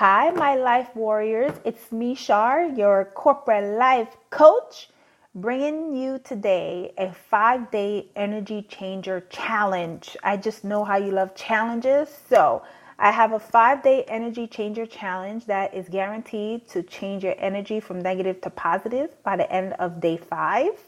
Hi, my life warriors. It's me, Shar, your corporate life coach, bringing you today a five day energy changer challenge. I just know how you love challenges. So, I have a five day energy changer challenge that is guaranteed to change your energy from negative to positive by the end of day five.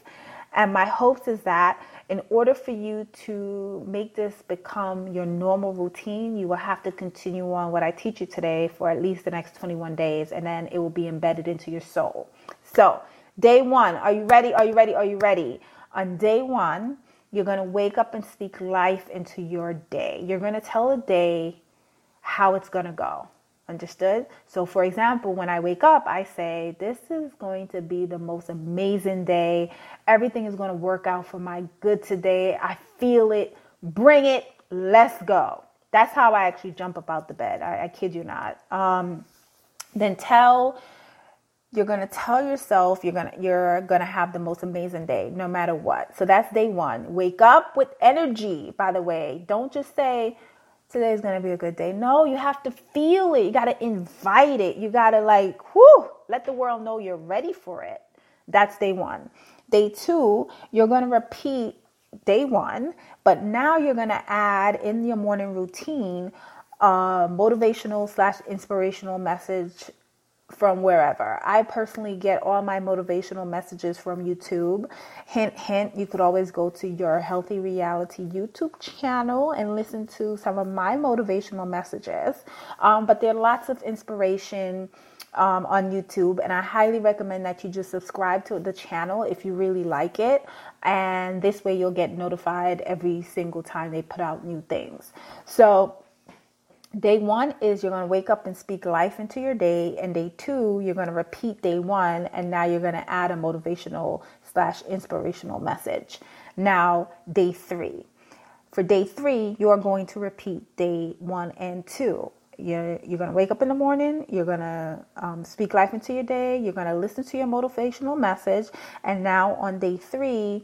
And my hopes is that in order for you to make this become your normal routine, you will have to continue on what I teach you today for at least the next 21 days, and then it will be embedded into your soul. So, day one, are you ready? Are you ready? Are you ready? On day one, you're going to wake up and speak life into your day. You're going to tell a day how it's going to go. Understood? So, for example, when I wake up, I say, This is going to be the most amazing day. Everything is going to work out for my good today. I feel it. Bring it. Let's go. That's how I actually jump up out the bed. I, I kid you not. Um, then tell you're going to tell yourself you're going to you're going to have the most amazing day no matter what. So that's day 1. Wake up with energy, by the way. Don't just say today's gonna be a good day. No, you have to feel it. You gotta invite it. You gotta like, whoo, let the world know you're ready for it. That's day one. Day two, you're gonna repeat day one, but now you're gonna add in your morning routine a motivational slash inspirational message from wherever. I personally get all my motivational messages from YouTube. Hint, hint, you could always go to your Healthy Reality YouTube channel and listen to some of my motivational messages. Um, but there are lots of inspiration um, on YouTube, and I highly recommend that you just subscribe to the channel if you really like it. And this way, you'll get notified every single time they put out new things. So, Day one is you're going to wake up and speak life into your day. And day two, you're going to repeat day one. And now you're going to add a motivational slash inspirational message. Now, day three. For day three, you're going to repeat day one and two. You're, you're going to wake up in the morning, you're going to um, speak life into your day, you're going to listen to your motivational message. And now on day three,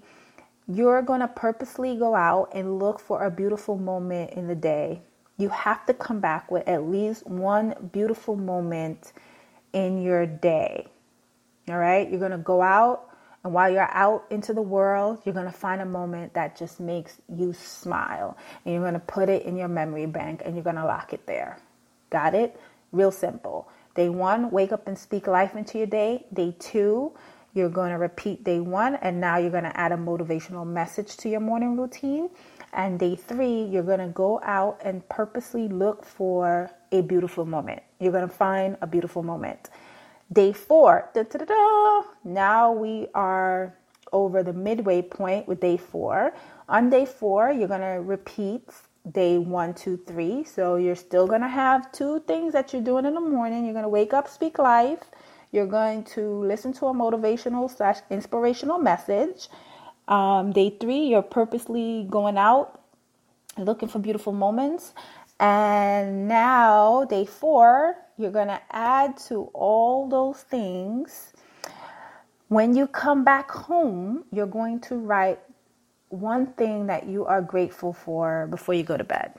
you're going to purposely go out and look for a beautiful moment in the day you have to come back with at least one beautiful moment in your day. All right? You're going to go out, and while you're out into the world, you're going to find a moment that just makes you smile. And you're going to put it in your memory bank and you're going to lock it there. Got it? Real simple. Day one, wake up and speak life into your day. Day two, you're going to repeat day one, and now you're going to add a motivational message to your morning routine. And day three, you're going to go out and purposely look for a beautiful moment. You're going to find a beautiful moment. Day four, now we are over the midway point with day four. On day four, you're going to repeat day one, two, three. So you're still going to have two things that you're doing in the morning. You're going to wake up, speak life. You're going to listen to a motivational slash inspirational message. Um, day three, you're purposely going out looking for beautiful moments. And now, day four, you're going to add to all those things. When you come back home, you're going to write one thing that you are grateful for before you go to bed.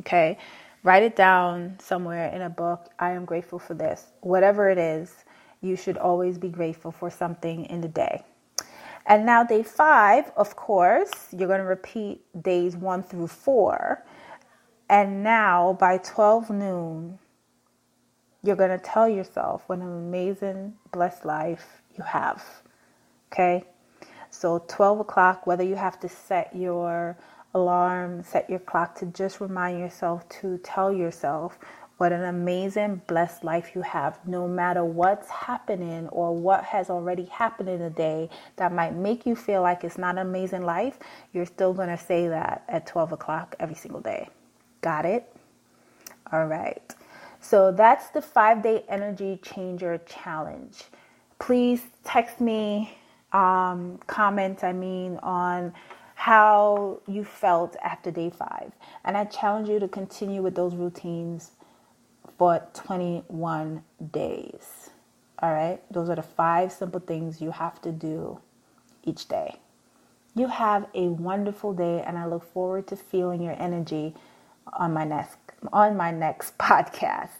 Okay? Write it down somewhere in a book. I am grateful for this. Whatever it is, you should always be grateful for something in the day. And now, day five, of course, you're going to repeat days one through four. And now, by 12 noon, you're going to tell yourself what an amazing, blessed life you have. Okay? So, 12 o'clock, whether you have to set your alarm, set your clock to just remind yourself to tell yourself what an amazing, blessed life you have, no matter what's happening or what has already happened in the day that might make you feel like it's not an amazing life. You're still going to say that at 12 o'clock every single day. Got it? All right. So that's the five day energy changer challenge. Please text me, um, comment, I mean, on how you felt after day five. And I challenge you to continue with those routines for 21 days. All right, those are the five simple things you have to do each day. You have a wonderful day, and I look forward to feeling your energy on my next on my next podcast.